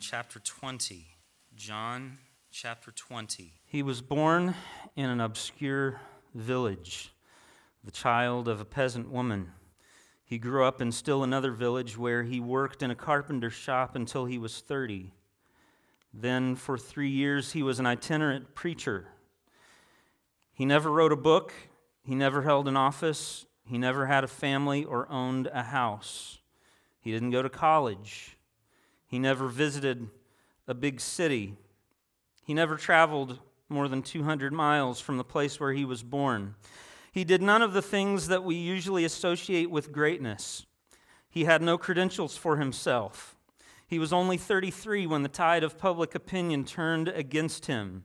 chapter 20. John chapter 20. He was born in an obscure village, the child of a peasant woman. He grew up in still another village where he worked in a carpenter shop until he was 30. Then, for three years, he was an itinerant preacher. He never wrote a book, he never held an office, he never had a family or owned a house. He didn't go to college. He never visited a big city. He never traveled more than 200 miles from the place where he was born. He did none of the things that we usually associate with greatness. He had no credentials for himself. He was only 33 when the tide of public opinion turned against him.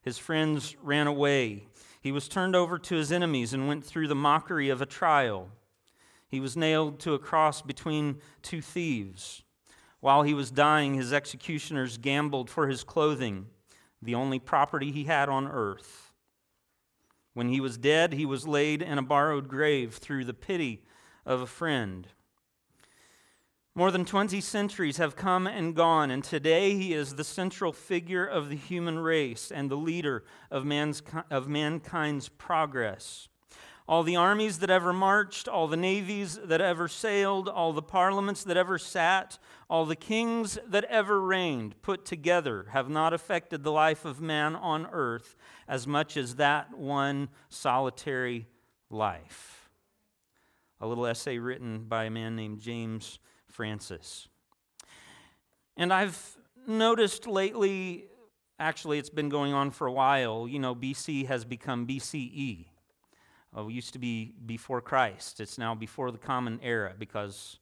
His friends ran away. He was turned over to his enemies and went through the mockery of a trial. He was nailed to a cross between two thieves. While he was dying, his executioners gambled for his clothing, the only property he had on earth. When he was dead, he was laid in a borrowed grave through the pity of a friend. More than 20 centuries have come and gone, and today he is the central figure of the human race and the leader of, man's, of mankind's progress. All the armies that ever marched, all the navies that ever sailed, all the parliaments that ever sat, all the kings that ever reigned, put together, have not affected the life of man on earth as much as that one solitary life. A little essay written by a man named James Francis. And I've noticed lately, actually, it's been going on for a while, you know, BC has become BCE. It used to be before Christ. It's now before the common era because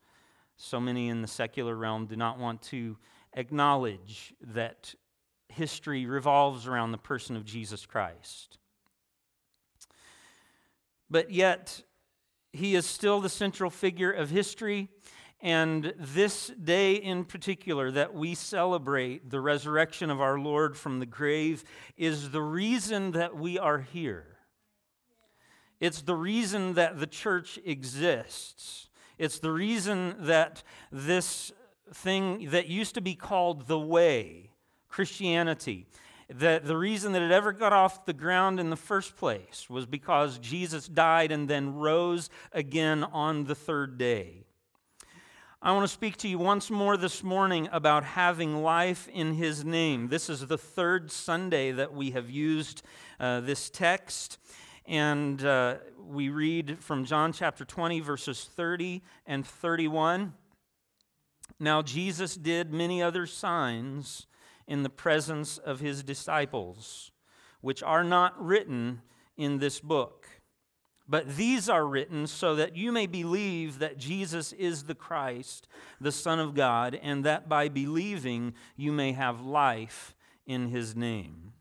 so many in the secular realm do not want to acknowledge that history revolves around the person of Jesus Christ. But yet, he is still the central figure of history. And this day in particular, that we celebrate the resurrection of our Lord from the grave, is the reason that we are here. It's the reason that the church exists. It's the reason that this thing that used to be called the way, Christianity, that the reason that it ever got off the ground in the first place was because Jesus died and then rose again on the third day. I want to speak to you once more this morning about having life in His name. This is the third Sunday that we have used uh, this text. And uh, we read from John chapter 20, verses 30 and 31. Now, Jesus did many other signs in the presence of his disciples, which are not written in this book. But these are written so that you may believe that Jesus is the Christ, the Son of God, and that by believing you may have life in his name.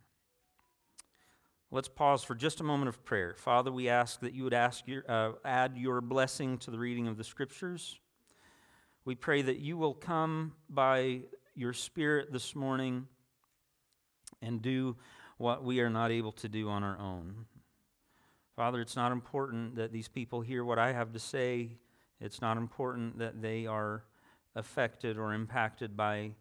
Let's pause for just a moment of prayer. Father, we ask that you would ask your, uh, add your blessing to the reading of the scriptures. We pray that you will come by your Spirit this morning and do what we are not able to do on our own. Father, it's not important that these people hear what I have to say. It's not important that they are affected or impacted by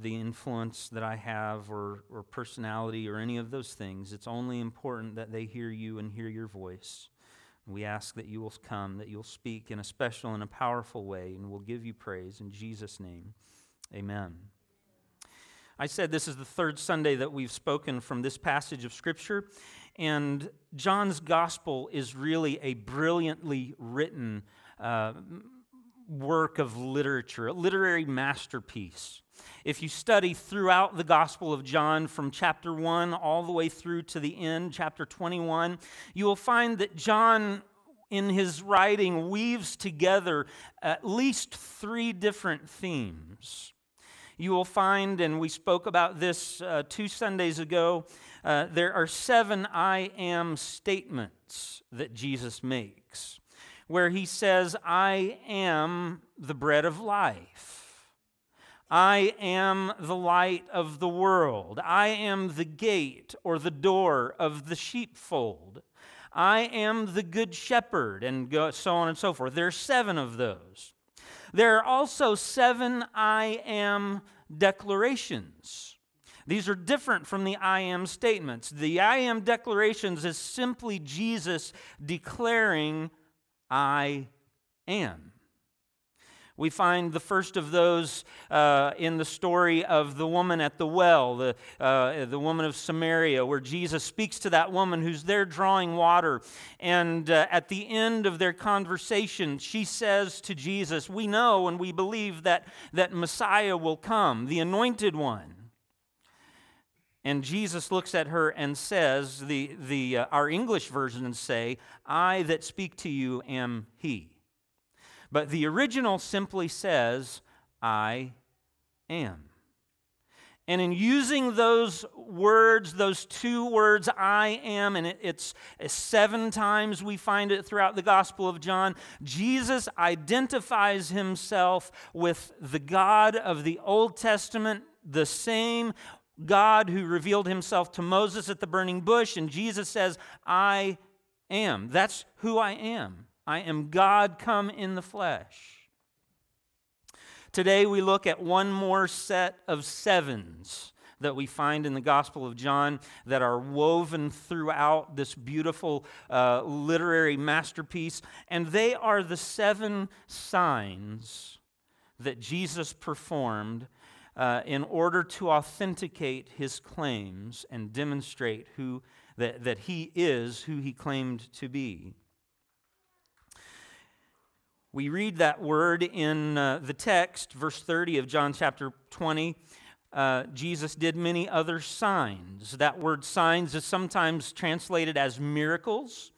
the influence that I have or, or personality or any of those things. It's only important that they hear you and hear your voice. We ask that you will come, that you'll speak in a special and a powerful way, and we'll give you praise in Jesus' name. Amen. I said this is the third Sunday that we've spoken from this passage of Scripture, and John's gospel is really a brilliantly written uh, work of literature, a literary masterpiece. If you study throughout the Gospel of John from chapter 1 all the way through to the end, chapter 21, you will find that John, in his writing, weaves together at least three different themes. You will find, and we spoke about this uh, two Sundays ago, uh, there are seven I am statements that Jesus makes, where he says, I am the bread of life. I am the light of the world. I am the gate or the door of the sheepfold. I am the good shepherd, and so on and so forth. There are seven of those. there are also seven I am declarations. These are different from the I am statements. The I am declarations is simply Jesus declaring, I am. We find the first of those uh, in the story of the woman at the well, the, uh, the woman of Samaria, where Jesus speaks to that woman who's there drawing water. And uh, at the end of their conversation, she says to Jesus, We know and we believe that, that Messiah will come, the anointed one. And Jesus looks at her and says, the, the, uh, Our English versions say, I that speak to you am he. But the original simply says, I am. And in using those words, those two words, I am, and it's, it's seven times we find it throughout the Gospel of John, Jesus identifies himself with the God of the Old Testament, the same God who revealed himself to Moses at the burning bush. And Jesus says, I am. That's who I am. I am God come in the flesh. Today we look at one more set of sevens that we find in the Gospel of John that are woven throughout this beautiful uh, literary masterpiece. And they are the seven signs that Jesus performed uh, in order to authenticate his claims and demonstrate who, that, that he is who he claimed to be. We read that word in uh, the text, verse 30 of John chapter 20. Uh, Jesus did many other signs. That word signs is sometimes translated as miracles,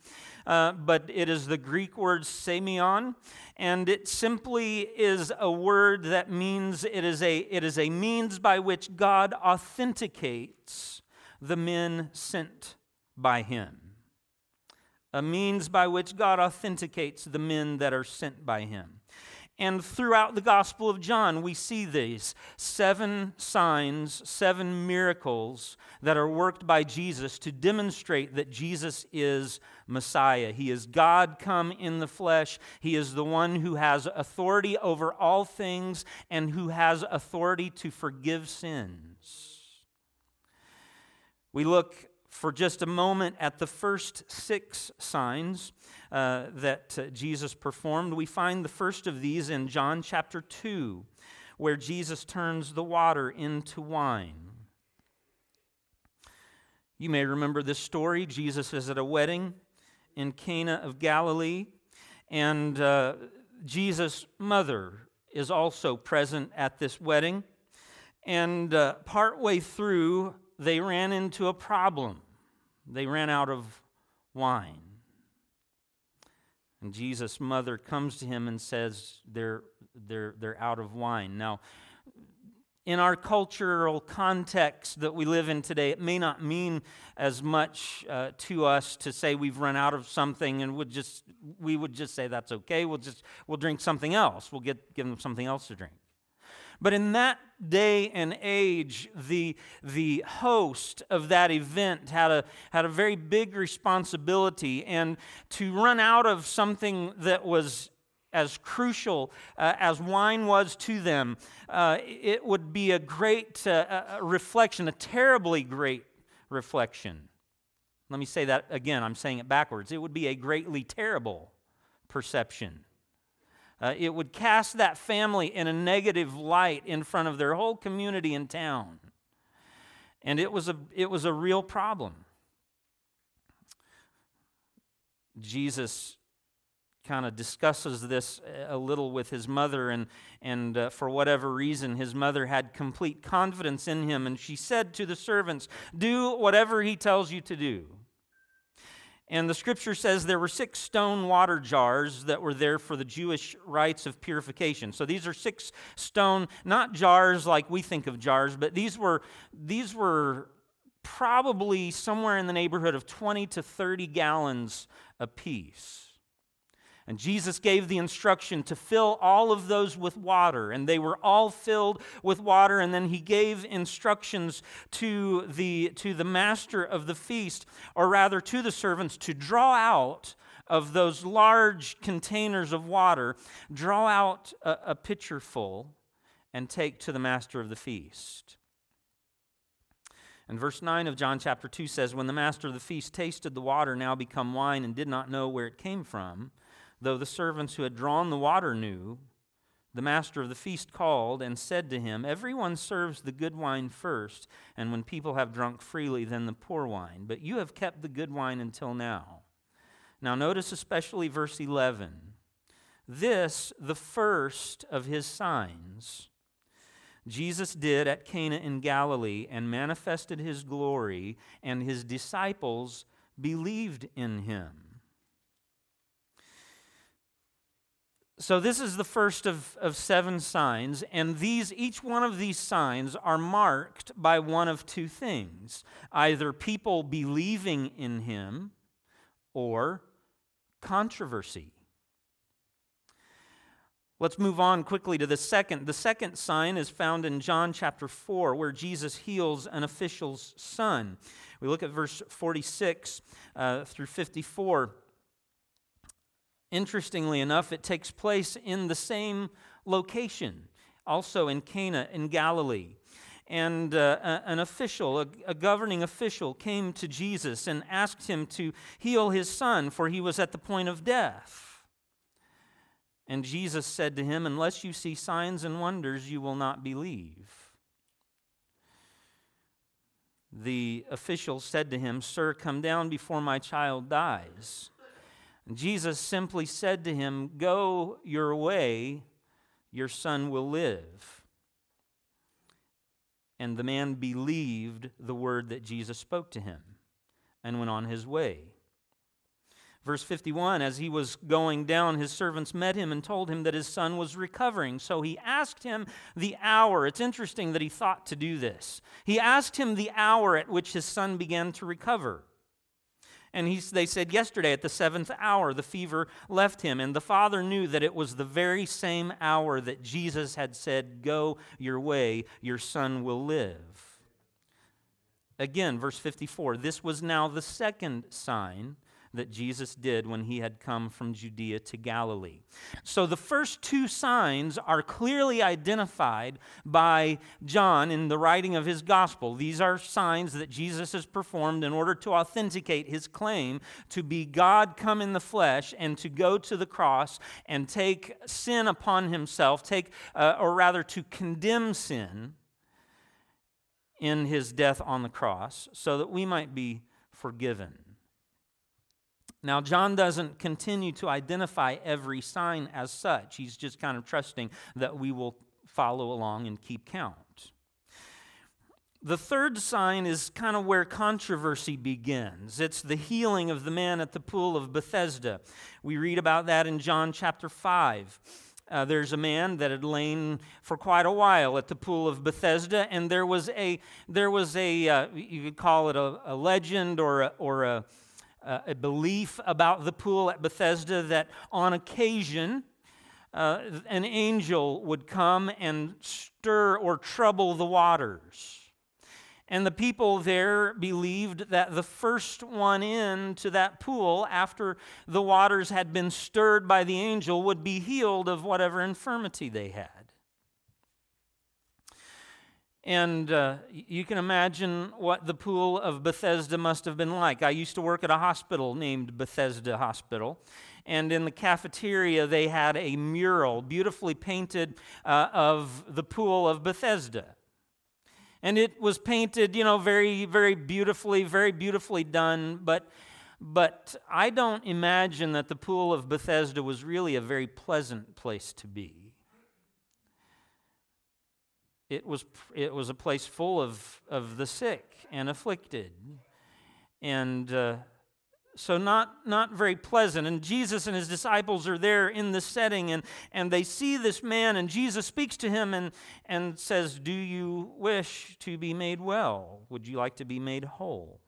uh, but it is the Greek word semeion, and it simply is a word that means it is a, it is a means by which God authenticates the men sent by him a means by which God authenticates the men that are sent by him. And throughout the Gospel of John, we see these seven signs, seven miracles that are worked by Jesus to demonstrate that Jesus is Messiah. He is God come in the flesh. He is the one who has authority over all things and who has authority to forgive sins. We look for just a moment at the first six signs uh, that uh, Jesus performed. We find the first of these in John chapter 2, where Jesus turns the water into wine. You may remember this story. Jesus is at a wedding in Cana of Galilee, and uh, Jesus' mother is also present at this wedding. And uh, partway through, they ran into a problem. They ran out of wine. And Jesus' mother comes to him and says, they're, they're, they're out of wine. Now, in our cultural context that we live in today, it may not mean as much uh, to us to say we've run out of something and would just, we would just say that's okay. We'll just we'll drink something else. We'll get, give them something else to drink. But in that day and age, the, the host of that event had a, had a very big responsibility. And to run out of something that was as crucial uh, as wine was to them, uh, it would be a great uh, reflection, a terribly great reflection. Let me say that again, I'm saying it backwards. It would be a greatly terrible perception. Uh, it would cast that family in a negative light in front of their whole community in town. And it was a, it was a real problem. Jesus kind of discusses this a little with his mother, and, and uh, for whatever reason, his mother had complete confidence in him, and she said to the servants, Do whatever he tells you to do. And the scripture says there were six stone water jars that were there for the Jewish rites of purification. So these are six stone, not jars like we think of jars, but these were, these were probably somewhere in the neighborhood of 20 to 30 gallons apiece. And Jesus gave the instruction to fill all of those with water, and they were all filled with water. And then he gave instructions to the, to the master of the feast, or rather to the servants, to draw out of those large containers of water, draw out a, a pitcher full, and take to the master of the feast. And verse 9 of John chapter 2 says, When the master of the feast tasted the water now become wine and did not know where it came from, though the servants who had drawn the water knew, the master of the feast called and said to him, Everyone serves the good wine first, and when people have drunk freely, then the poor wine. But you have kept the good wine until now. Now, notice especially verse 11. This, the first of his signs, Jesus did at Cana in Galilee and manifested his glory, and his disciples believed in him. So, this is the first of, of seven signs, and these, each one of these signs are marked by one of two things either people believing in him or controversy. Let's move on quickly to the second. The second sign is found in John chapter 4, where Jesus heals an official's son. We look at verse 46 uh, through 54. Interestingly enough, it takes place in the same location, also in Cana in Galilee. And uh, an official, a, a governing official, came to Jesus and asked him to heal his son, for he was at the point of death. And Jesus said to him, Unless you see signs and wonders, you will not believe. The official said to him, Sir, come down before my child dies. Jesus simply said to him, Go your way, your son will live. And the man believed the word that Jesus spoke to him and went on his way. Verse 51 As he was going down, his servants met him and told him that his son was recovering. So he asked him the hour. It's interesting that he thought to do this. He asked him the hour at which his son began to recover. And he, they said, Yesterday at the seventh hour, the fever left him. And the father knew that it was the very same hour that Jesus had said, Go your way, your son will live. Again, verse 54 this was now the second sign that Jesus did when he had come from Judea to Galilee. So the first two signs are clearly identified by John in the writing of his gospel. These are signs that Jesus has performed in order to authenticate his claim to be God come in the flesh and to go to the cross and take sin upon himself, take uh, or rather to condemn sin in his death on the cross so that we might be forgiven. Now, John doesn't continue to identify every sign as such. He's just kind of trusting that we will follow along and keep count. The third sign is kind of where controversy begins. It's the healing of the man at the pool of Bethesda. We read about that in John chapter 5. Uh, there's a man that had lain for quite a while at the pool of Bethesda, and there was a there was a uh, you could call it a, a legend or a, or a uh, a belief about the pool at Bethesda that on occasion uh, an angel would come and stir or trouble the waters. And the people there believed that the first one in to that pool after the waters had been stirred by the angel would be healed of whatever infirmity they had. And uh, you can imagine what the pool of Bethesda must have been like. I used to work at a hospital named Bethesda Hospital. And in the cafeteria, they had a mural, beautifully painted, uh, of the pool of Bethesda. And it was painted, you know, very, very beautifully, very beautifully done. But, but I don't imagine that the pool of Bethesda was really a very pleasant place to be it was, it was a place full of, of the sick and afflicted. And uh, so, not, not very pleasant. And Jesus and his disciples are there in the setting, and, and they see this man, and Jesus speaks to him and, and says, Do you wish to be made well? Would you like to be made whole?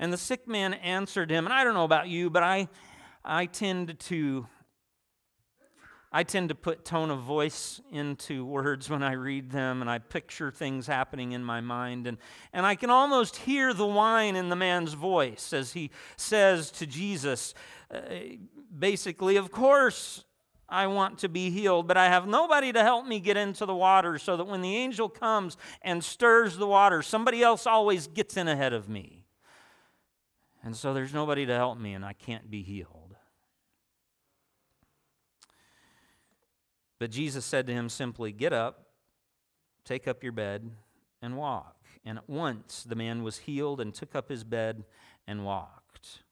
And the sick man answered him, and I don't know about you, but I, I tend to I tend to put tone of voice into words when I read them, and I picture things happening in my mind. And, and I can almost hear the whine in the man's voice as he says to Jesus, uh, basically, Of course, I want to be healed, but I have nobody to help me get into the water so that when the angel comes and stirs the water, somebody else always gets in ahead of me. And so there's nobody to help me, and I can't be healed. But Jesus said to him simply, Get up, take up your bed, and walk. And at once the man was healed and took up his bed and walked.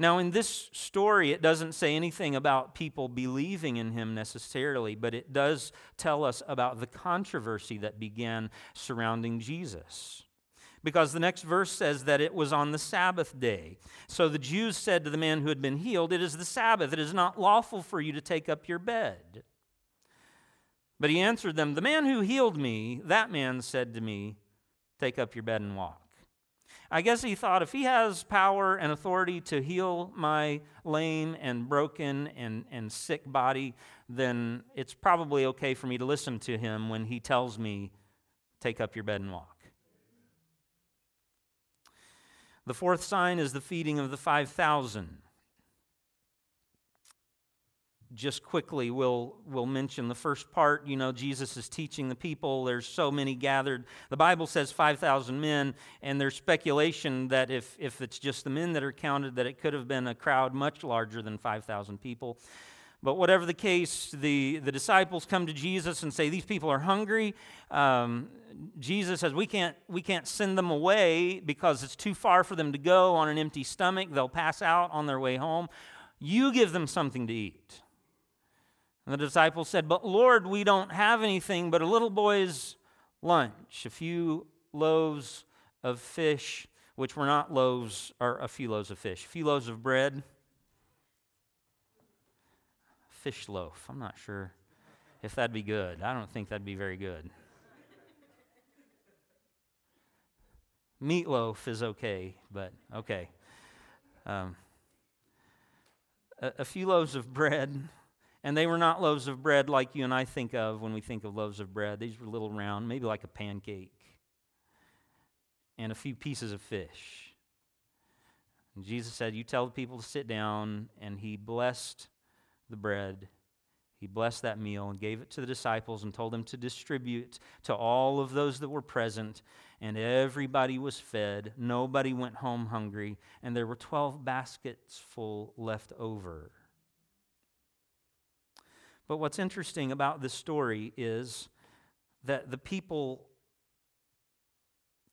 Now, in this story, it doesn't say anything about people believing in him necessarily, but it does tell us about the controversy that began surrounding Jesus because the next verse says that it was on the Sabbath day. So the Jews said to the man who had been healed, It is the Sabbath. It is not lawful for you to take up your bed. But he answered them, The man who healed me, that man said to me, Take up your bed and walk. I guess he thought if he has power and authority to heal my lame and broken and, and sick body, then it's probably okay for me to listen to him when he tells me, Take up your bed and walk. The fourth sign is the feeding of the 5,000. Just quickly, we'll, we'll mention the first part. You know, Jesus is teaching the people. There's so many gathered. The Bible says 5,000 men, and there's speculation that if, if it's just the men that are counted, that it could have been a crowd much larger than 5,000 people. But whatever the case, the, the disciples come to Jesus and say, These people are hungry. Um, Jesus says, we can't, we can't send them away because it's too far for them to go on an empty stomach. They'll pass out on their way home. You give them something to eat. And the disciples said, But Lord, we don't have anything but a little boy's lunch, a few loaves of fish, which were not loaves, or a few loaves of fish, a few loaves of bread fish loaf. I'm not sure if that'd be good. I don't think that'd be very good. Meatloaf is okay, but okay. Um, a, a few loaves of bread, and they were not loaves of bread like you and I think of when we think of loaves of bread. These were little round, maybe like a pancake, and a few pieces of fish. And Jesus said, You tell the people to sit down, and he blessed the bread. He blessed that meal and gave it to the disciples and told them to distribute to all of those that were present. And everybody was fed. Nobody went home hungry. And there were 12 baskets full left over. But what's interesting about this story is that the people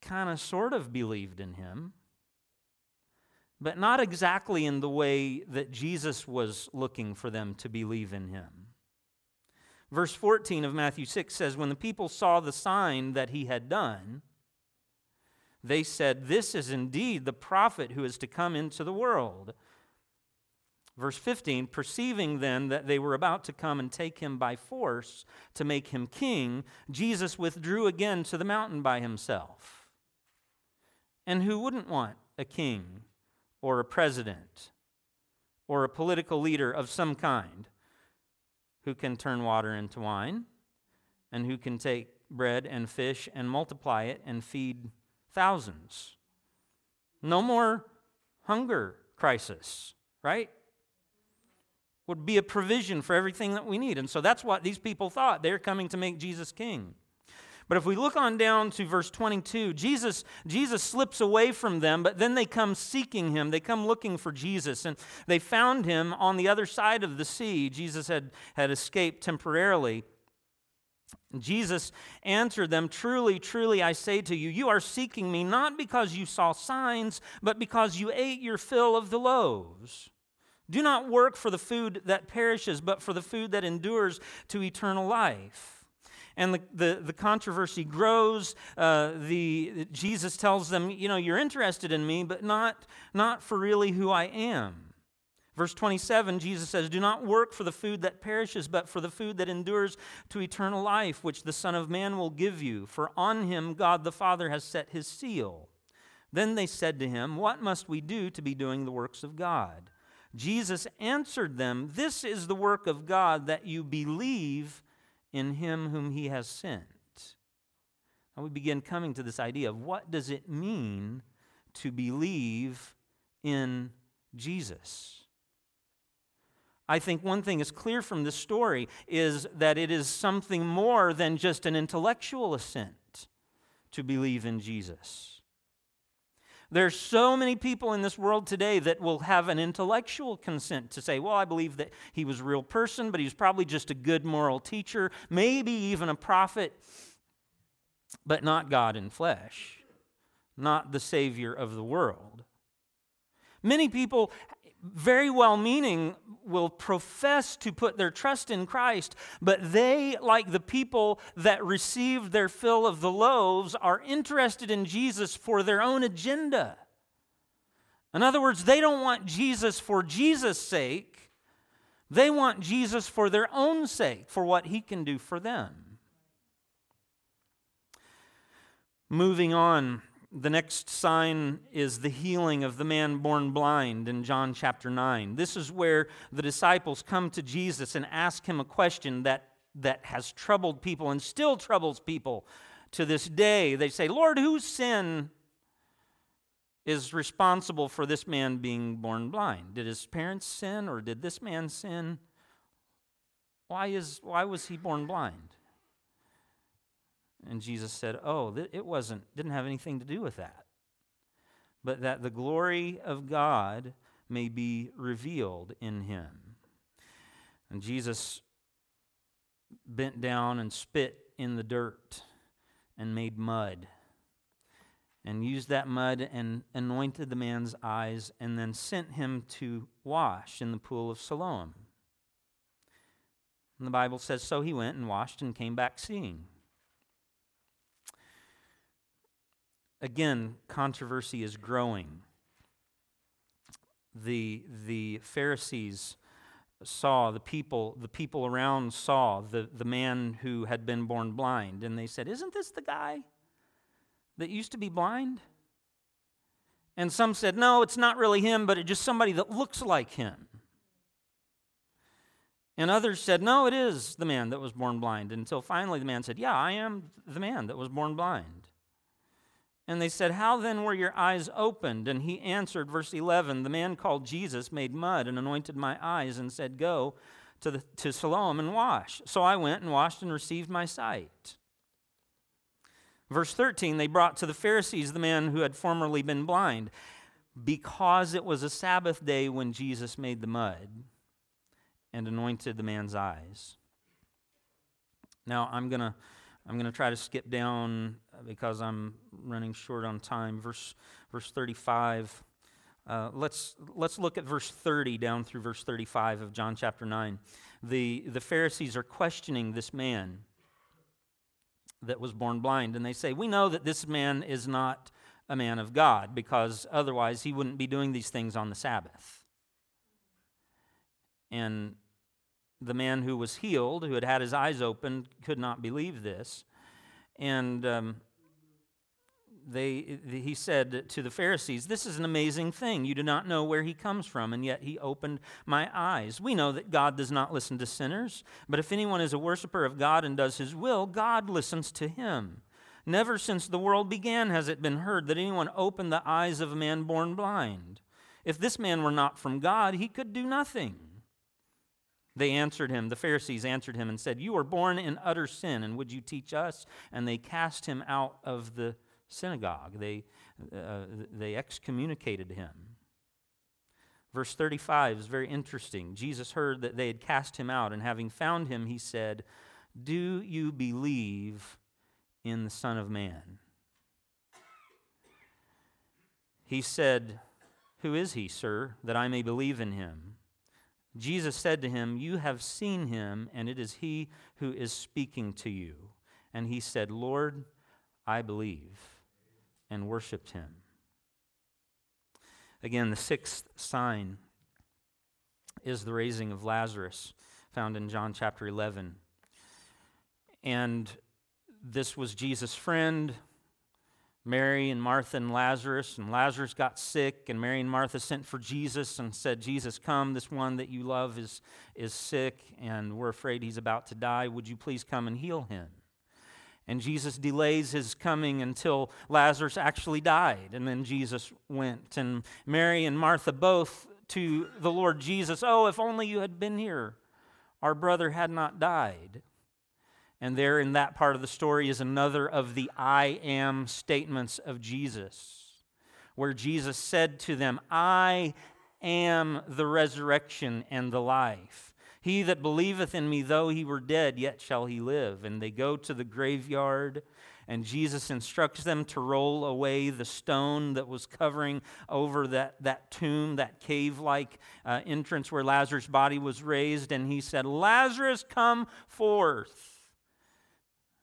kind of sort of believed in him but not exactly in the way that Jesus was looking for them to believe in him. Verse 14 of Matthew 6 says, When the people saw the sign that he had done, they said, This is indeed the prophet who is to come into the world. Verse 15, perceiving then that they were about to come and take him by force to make him king, Jesus withdrew again to the mountain by himself. And who wouldn't want a king or a president or a political leader of some kind who can turn water into wine and who can take bread and fish and multiply it and feed thousands. No more hunger crisis, right? Would be a provision for everything that we need. And so that's what these people thought. They're coming to make Jesus king. But if we look on down to verse 22, Jesus, Jesus slips away from them, but then they come seeking him. They come looking for Jesus. And they found him on the other side of the sea. Jesus had, had escaped temporarily. Jesus answered them, Truly, truly, I say to you, you are seeking me not because you saw signs, but because you ate your fill of the loaves. Do not work for the food that perishes, but for the food that endures to eternal life and the, the, the controversy grows. Uh, the, Jesus tells them, You know, you're interested in me, but not, not for really who I am. Verse 27, Jesus says, Do not work for the food that perishes, but for the food that endures to eternal life, which the Son of Man will give you. For on him God the Father has set his seal. Then they said to him, What must we do to be doing the works of God? Jesus answered them, This is the work of God, that you believe in him whom he has sent. Now we begin coming to this idea of what does it mean to believe in Jesus? I think one thing is clear from this story is that it is something more than just an intellectual assent to believe in Jesus. There's so many people in this world today that will have an intellectual consent to say, well, I believe that he was a real person, but he was probably just a good moral teacher, maybe even a prophet, but not God in flesh, not the Savior of the world. Many people very well meaning will profess to put their trust in Christ, but they, like the people that received their fill of the loaves, are interested in Jesus for their own agenda. In other words, they don't want Jesus for Jesus' sake, they want Jesus for their own sake, for what he can do for them. Moving on the next sign is the healing of the man born blind in John chapter 9. This is where the disciples come to Jesus and ask him a question that, that has troubled people and still troubles people to this day. They say, Lord, whose sin is responsible for this man being born blind? Did his parents sin or did this man sin? Why, is, why was he born blind? And Jesus said, Oh, it wasn't, didn't have anything to do with that. But that the glory of God may be revealed in him. And Jesus bent down and spit in the dirt and made mud and used that mud and anointed the man's eyes and then sent him to wash in the pool of Siloam. And the Bible says, So he went and washed and came back seeing. Again, controversy is growing. The, the Pharisees saw, the people, the people around saw the, the man who had been born blind, and they said, Isn't this the guy that used to be blind? And some said, No, it's not really him, but it's just somebody that looks like him. And others said, No, it is the man that was born blind. Until finally the man said, Yeah, I am the man that was born blind. And they said, How then were your eyes opened? And he answered, verse 11 The man called Jesus made mud and anointed my eyes and said, Go to, the, to Siloam and wash. So I went and washed and received my sight. Verse 13 They brought to the Pharisees the man who had formerly been blind, because it was a Sabbath day when Jesus made the mud and anointed the man's eyes. Now I'm going to I'm going to try to skip down because I'm running short on time. Verse, verse 35. Uh, let's, let's look at verse 30 down through verse 35 of John chapter 9. The, the Pharisees are questioning this man that was born blind, and they say, We know that this man is not a man of God because otherwise he wouldn't be doing these things on the Sabbath. And the man who was healed, who had had his eyes opened, could not believe this. And um, they, he said to the Pharisees, This is an amazing thing. You do not know where he comes from, and yet he opened my eyes. We know that God does not listen to sinners, but if anyone is a worshiper of God and does his will, God listens to him. Never since the world began has it been heard that anyone opened the eyes of a man born blind. If this man were not from God, he could do nothing. They answered him, the Pharisees answered him and said, You are born in utter sin, and would you teach us? And they cast him out of the synagogue. They, uh, they excommunicated him. Verse 35 is very interesting. Jesus heard that they had cast him out, and having found him, he said, Do you believe in the Son of Man? He said, Who is he, sir, that I may believe in him? Jesus said to him, You have seen him, and it is he who is speaking to you. And he said, Lord, I believe, and worshiped him. Again, the sixth sign is the raising of Lazarus, found in John chapter 11. And this was Jesus' friend. Mary and Martha and Lazarus, and Lazarus got sick, and Mary and Martha sent for Jesus and said, Jesus, come, this one that you love is, is sick, and we're afraid he's about to die. Would you please come and heal him? And Jesus delays his coming until Lazarus actually died, and then Jesus went. And Mary and Martha both to the Lord Jesus, Oh, if only you had been here, our brother had not died. And there in that part of the story is another of the I am statements of Jesus, where Jesus said to them, I am the resurrection and the life. He that believeth in me, though he were dead, yet shall he live. And they go to the graveyard, and Jesus instructs them to roll away the stone that was covering over that, that tomb, that cave like uh, entrance where Lazarus' body was raised. And he said, Lazarus, come forth.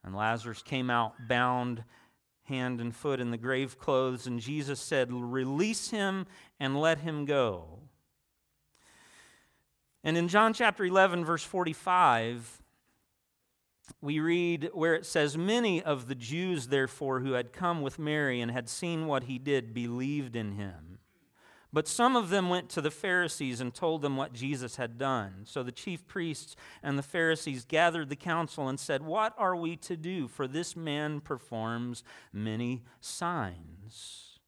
And Lazarus came out bound hand and foot in the grave clothes, and Jesus said, Release him and let him go. And in John chapter 11, verse 45, we read where it says, Many of the Jews, therefore, who had come with Mary and had seen what he did, believed in him. But some of them went to the Pharisees and told them what Jesus had done. So the chief priests and the Pharisees gathered the council and said, What are we to do? For this man performs many signs,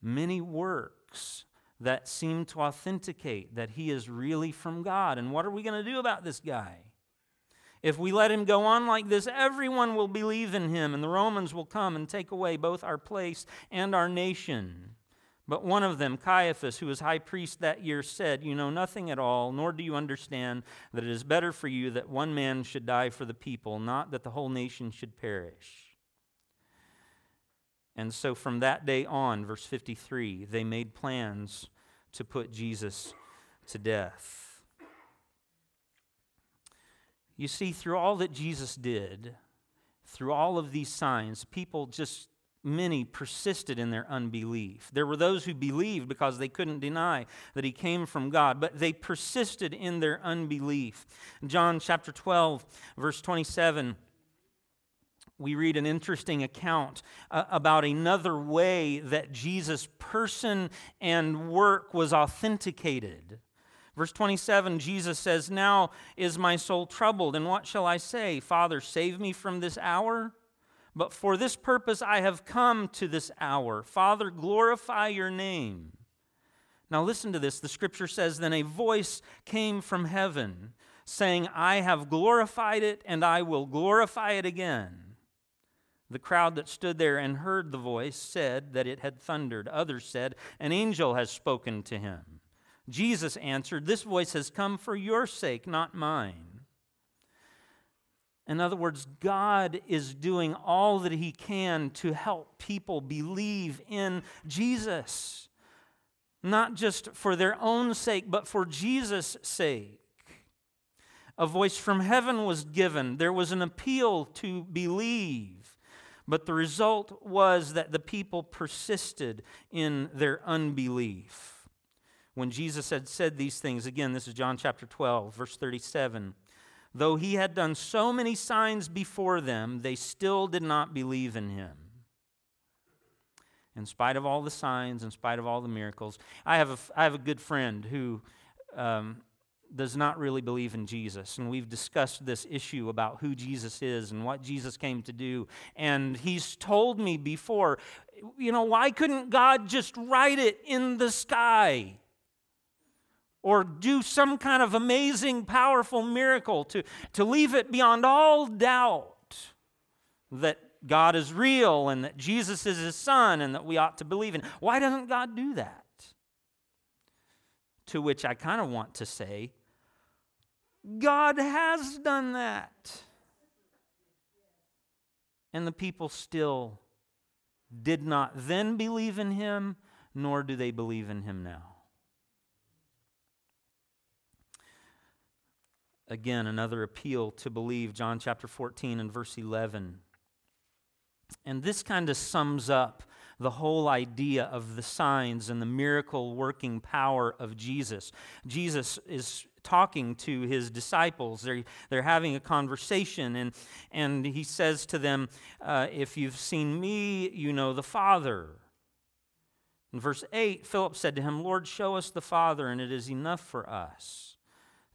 many works that seem to authenticate that he is really from God. And what are we going to do about this guy? If we let him go on like this, everyone will believe in him, and the Romans will come and take away both our place and our nation. But one of them, Caiaphas, who was high priest that year, said, You know nothing at all, nor do you understand that it is better for you that one man should die for the people, not that the whole nation should perish. And so from that day on, verse 53, they made plans to put Jesus to death. You see, through all that Jesus did, through all of these signs, people just many persisted in their unbelief. There were those who believed because they couldn't deny that he came from God, but they persisted in their unbelief. John chapter 12, verse 27 we read an interesting account uh, about another way that Jesus' person and work was authenticated. Verse 27, Jesus says, Now is my soul troubled, and what shall I say? Father, save me from this hour? But for this purpose I have come to this hour. Father, glorify your name. Now, listen to this. The scripture says, Then a voice came from heaven, saying, I have glorified it, and I will glorify it again. The crowd that stood there and heard the voice said that it had thundered. Others said, An angel has spoken to him. Jesus answered, This voice has come for your sake, not mine. In other words, God is doing all that He can to help people believe in Jesus, not just for their own sake, but for Jesus' sake. A voice from heaven was given, there was an appeal to believe. But the result was that the people persisted in their unbelief. When Jesus had said these things, again, this is John chapter 12, verse 37. Though he had done so many signs before them, they still did not believe in him. In spite of all the signs, in spite of all the miracles, I have a, I have a good friend who um, does not really believe in Jesus. And we've discussed this issue about who Jesus is and what Jesus came to do. And he's told me before, you know, why couldn't God just write it in the sky? Or do some kind of amazing, powerful miracle to, to leave it beyond all doubt that God is real and that Jesus is his son and that we ought to believe in. Why doesn't God do that? To which I kind of want to say, God has done that. And the people still did not then believe in him, nor do they believe in him now. Again, another appeal to believe, John chapter 14 and verse 11. And this kind of sums up the whole idea of the signs and the miracle working power of Jesus. Jesus is talking to his disciples. They're, they're having a conversation, and, and he says to them, uh, If you've seen me, you know the Father. In verse 8, Philip said to him, Lord, show us the Father, and it is enough for us.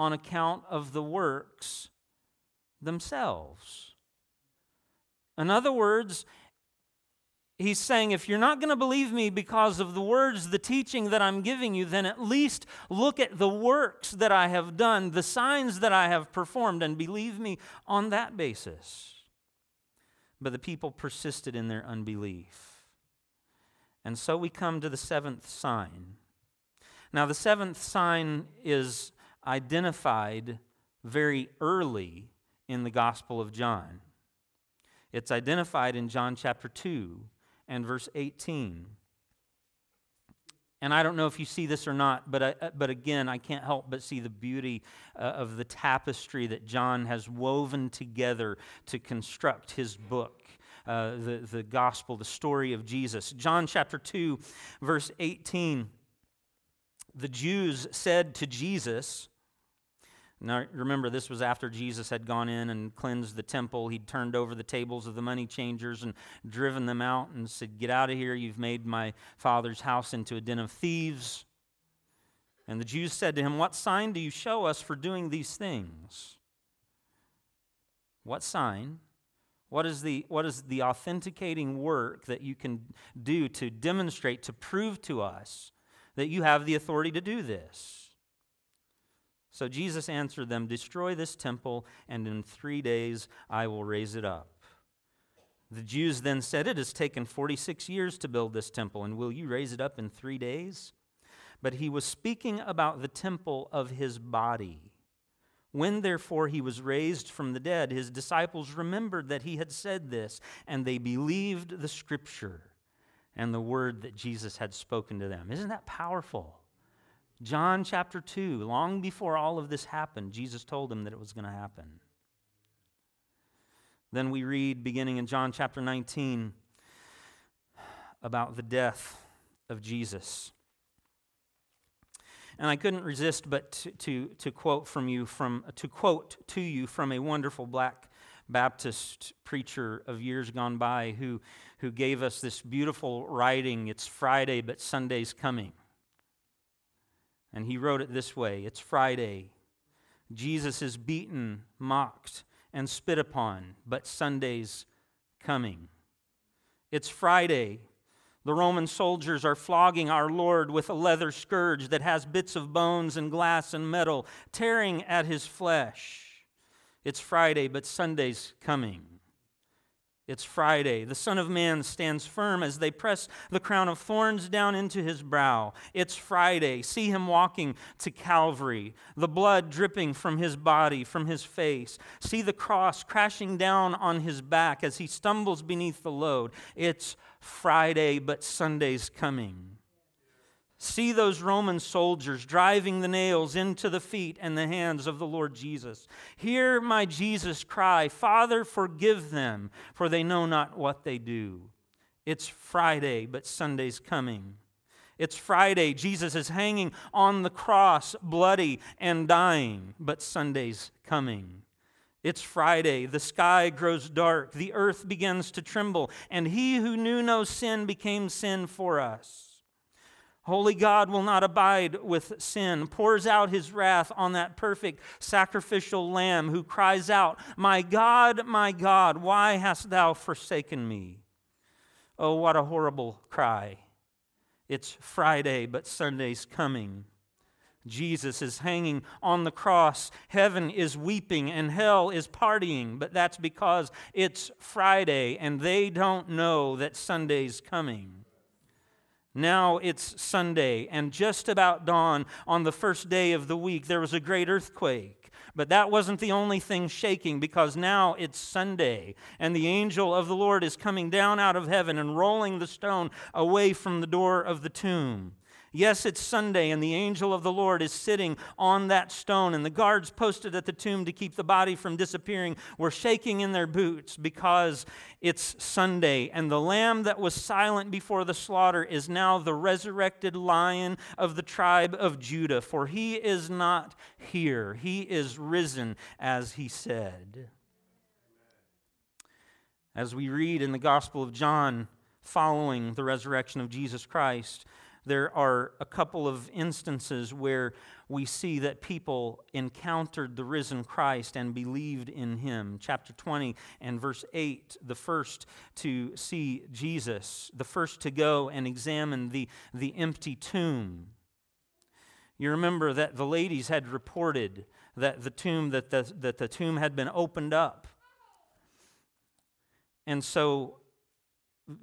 on account of the works themselves. In other words, he's saying, if you're not going to believe me because of the words, the teaching that I'm giving you, then at least look at the works that I have done, the signs that I have performed, and believe me on that basis. But the people persisted in their unbelief. And so we come to the seventh sign. Now, the seventh sign is identified very early in the Gospel of John. It's identified in John chapter 2 and verse 18. And I don't know if you see this or not, but, I, uh, but again, I can't help but see the beauty uh, of the tapestry that John has woven together to construct his book, uh, the, the gospel, the story of Jesus. John chapter 2, verse 18. The Jews said to Jesus, now, remember, this was after Jesus had gone in and cleansed the temple. He'd turned over the tables of the money changers and driven them out and said, Get out of here. You've made my father's house into a den of thieves. And the Jews said to him, What sign do you show us for doing these things? What sign? What is, the, what is the authenticating work that you can do to demonstrate, to prove to us that you have the authority to do this? So Jesus answered them, Destroy this temple, and in three days I will raise it up. The Jews then said, It has taken 46 years to build this temple, and will you raise it up in three days? But he was speaking about the temple of his body. When therefore he was raised from the dead, his disciples remembered that he had said this, and they believed the scripture and the word that Jesus had spoken to them. Isn't that powerful? John chapter 2, long before all of this happened, Jesus told him that it was going to happen. Then we read, beginning in John chapter 19, about the death of Jesus. And I couldn't resist but to, to, to, quote from you from to quote to you from a wonderful black Baptist preacher of years gone by who, who gave us this beautiful writing. It's Friday, but Sunday's coming. And he wrote it this way It's Friday. Jesus is beaten, mocked, and spit upon, but Sunday's coming. It's Friday. The Roman soldiers are flogging our Lord with a leather scourge that has bits of bones and glass and metal tearing at his flesh. It's Friday, but Sunday's coming. It's Friday. The Son of Man stands firm as they press the crown of thorns down into his brow. It's Friday. See him walking to Calvary, the blood dripping from his body, from his face. See the cross crashing down on his back as he stumbles beneath the load. It's Friday, but Sunday's coming. See those Roman soldiers driving the nails into the feet and the hands of the Lord Jesus. Hear my Jesus cry, Father, forgive them, for they know not what they do. It's Friday, but Sunday's coming. It's Friday. Jesus is hanging on the cross, bloody and dying, but Sunday's coming. It's Friday. The sky grows dark. The earth begins to tremble. And he who knew no sin became sin for us. Holy God will not abide with sin, pours out his wrath on that perfect sacrificial lamb who cries out, My God, my God, why hast thou forsaken me? Oh, what a horrible cry. It's Friday, but Sunday's coming. Jesus is hanging on the cross. Heaven is weeping and hell is partying, but that's because it's Friday and they don't know that Sunday's coming. Now it's Sunday, and just about dawn on the first day of the week, there was a great earthquake. But that wasn't the only thing shaking because now it's Sunday, and the angel of the Lord is coming down out of heaven and rolling the stone away from the door of the tomb. Yes, it's Sunday, and the angel of the Lord is sitting on that stone, and the guards posted at the tomb to keep the body from disappearing were shaking in their boots because it's Sunday, and the lamb that was silent before the slaughter is now the resurrected lion of the tribe of Judah, for he is not here, he is risen, as he said. As we read in the Gospel of John, following the resurrection of Jesus Christ, there are a couple of instances where we see that people encountered the risen Christ and believed in him. Chapter 20 and verse 8, the first to see Jesus, the first to go and examine the, the empty tomb. You remember that the ladies had reported that the tomb that the, that the tomb had been opened up. And so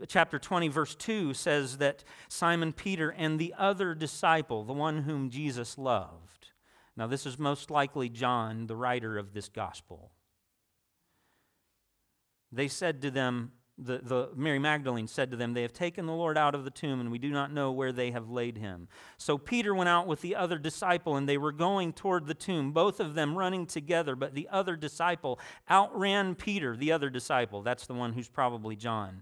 chapter 20, verse 2 says that Simon Peter and the other disciple, the one whom Jesus loved. Now, this is most likely John, the writer of this gospel. They said to them, the, the, Mary Magdalene said to them, They have taken the Lord out of the tomb, and we do not know where they have laid him. So Peter went out with the other disciple, and they were going toward the tomb, both of them running together. But the other disciple outran Peter, the other disciple. That's the one who's probably John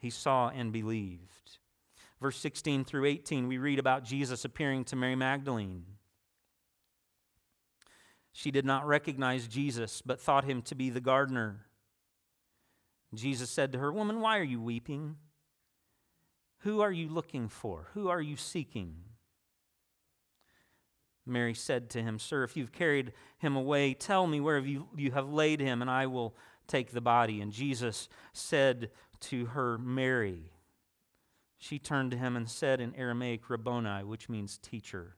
he saw and believed. Verse 16 through 18, we read about Jesus appearing to Mary Magdalene. She did not recognize Jesus, but thought him to be the gardener. Jesus said to her, Woman, why are you weeping? Who are you looking for? Who are you seeking? Mary said to him, Sir, if you've carried him away, tell me where you, have laid him, and I will take the body. And Jesus said to her, Mary. She turned to him and said in Aramaic, Rabboni, which means teacher.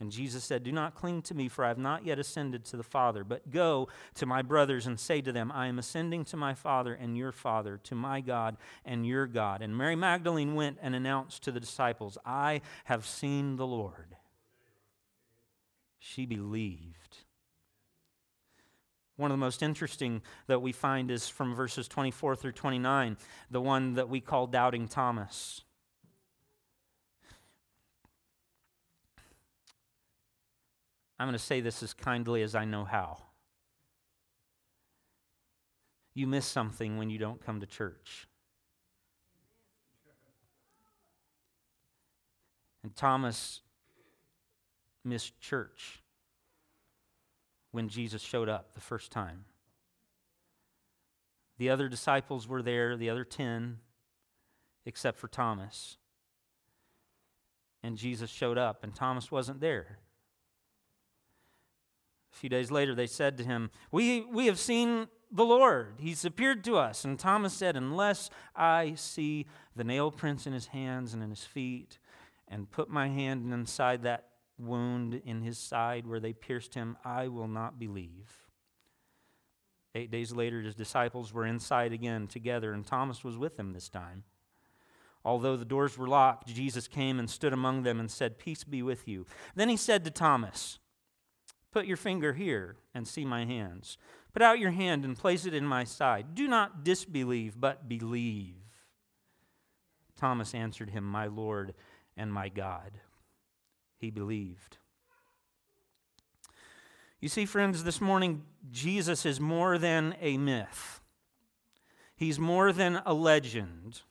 And Jesus said, Do not cling to me, for I have not yet ascended to the Father, but go to my brothers and say to them, I am ascending to my Father and your Father, to my God and your God. And Mary Magdalene went and announced to the disciples, I have seen the Lord. She believed. One of the most interesting that we find is from verses 24 through 29, the one that we call Doubting Thomas. I'm going to say this as kindly as I know how. You miss something when you don't come to church. And Thomas missed church when Jesus showed up the first time. The other disciples were there, the other 10, except for Thomas. And Jesus showed up, and Thomas wasn't there. A few days later, they said to him, We, we have seen the Lord. He's appeared to us. And Thomas said, Unless I see the nail prints in his hands and in his feet, and put my hand inside that wound in his side where they pierced him, I will not believe. Eight days later, his disciples were inside again together, and Thomas was with them this time. Although the doors were locked, Jesus came and stood among them and said, Peace be with you. Then he said to Thomas, Put your finger here and see my hands. Put out your hand and place it in my side. Do not disbelieve, but believe. Thomas answered him, My Lord and my God he believed. You see, friends, this morning, Jesus is more than a myth, he's more than a legend.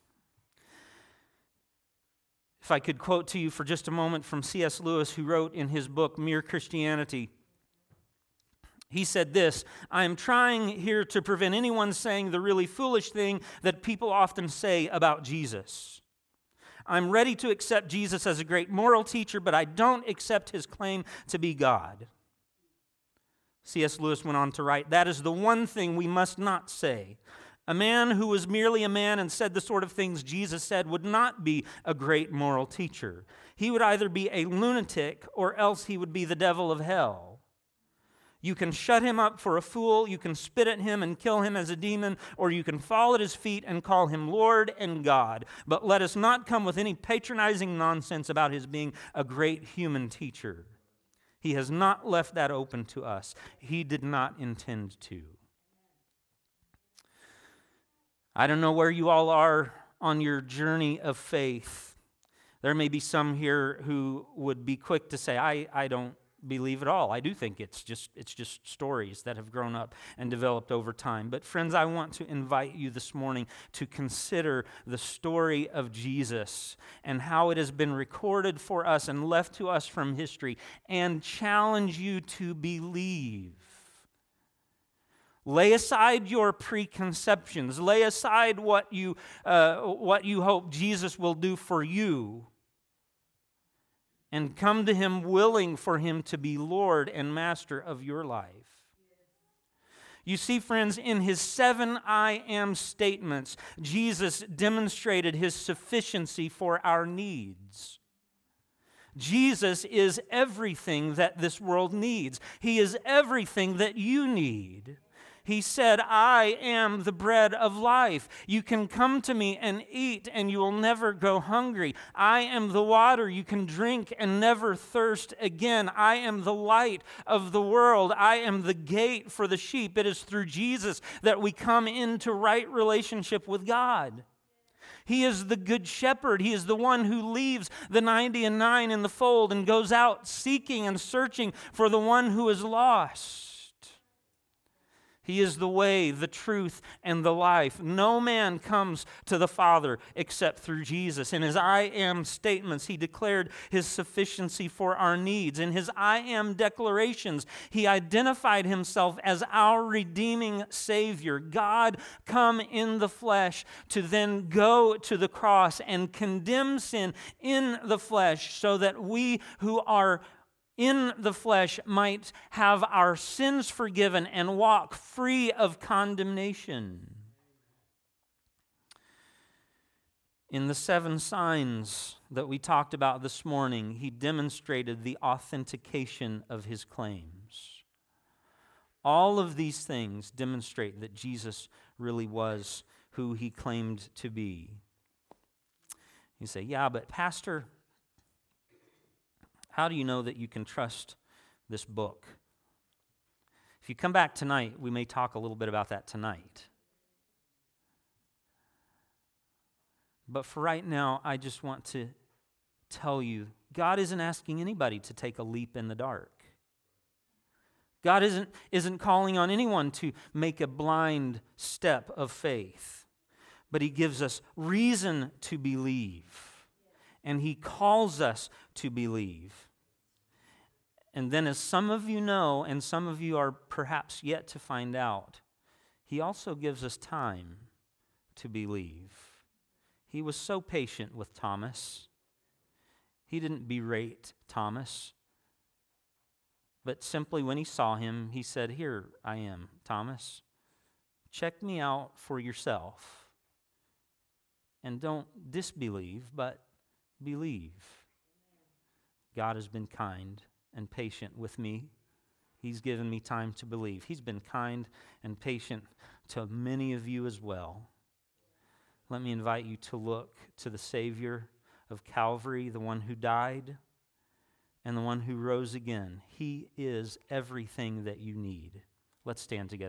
If I could quote to you for just a moment from C.S. Lewis, who wrote in his book, Mere Christianity, he said this I am trying here to prevent anyone saying the really foolish thing that people often say about Jesus. I'm ready to accept Jesus as a great moral teacher, but I don't accept his claim to be God. C.S. Lewis went on to write, That is the one thing we must not say. A man who was merely a man and said the sort of things Jesus said would not be a great moral teacher. He would either be a lunatic or else he would be the devil of hell. You can shut him up for a fool, you can spit at him and kill him as a demon, or you can fall at his feet and call him Lord and God. But let us not come with any patronizing nonsense about his being a great human teacher. He has not left that open to us. He did not intend to. I don't know where you all are on your journey of faith. There may be some here who would be quick to say, I, I don't believe at all. I do think it's just it's just stories that have grown up and developed over time. But friends, I want to invite you this morning to consider the story of Jesus and how it has been recorded for us and left to us from history and challenge you to believe. Lay aside your preconceptions. Lay aside what you, uh, what you hope Jesus will do for you and come to Him willing for Him to be Lord and Master of your life. You see, friends, in his seven I am statements, Jesus demonstrated his sufficiency for our needs. Jesus is everything that this world needs, he is everything that you need. He said, I am the bread of life. You can come to me and eat, and you will never go hungry. I am the water you can drink and never thirst again. I am the light of the world. I am the gate for the sheep. It is through Jesus that we come into right relationship with God. He is the good shepherd. He is the one who leaves the 90 and 9 in the fold and goes out seeking and searching for the one who is lost. He is the way, the truth, and the life. No man comes to the Father except through Jesus. In his I am statements, he declared his sufficiency for our needs. In his I am declarations, he identified himself as our redeeming Savior. God come in the flesh to then go to the cross and condemn sin in the flesh so that we who are in the flesh might have our sins forgiven and walk free of condemnation. In the seven signs that we talked about this morning, he demonstrated the authentication of his claims. All of these things demonstrate that Jesus really was who he claimed to be. You say, Yeah, but Pastor, how do you know that you can trust this book? If you come back tonight, we may talk a little bit about that tonight. But for right now, I just want to tell you God isn't asking anybody to take a leap in the dark. God isn't, isn't calling on anyone to make a blind step of faith, but He gives us reason to believe, and He calls us to believe. And then, as some of you know, and some of you are perhaps yet to find out, he also gives us time to believe. He was so patient with Thomas. He didn't berate Thomas, but simply when he saw him, he said, Here I am, Thomas. Check me out for yourself. And don't disbelieve, but believe. God has been kind and patient with me. He's given me time to believe. He's been kind and patient to many of you as well. Let me invite you to look to the Savior of Calvary, the one who died and the one who rose again. He is everything that you need. Let's stand together.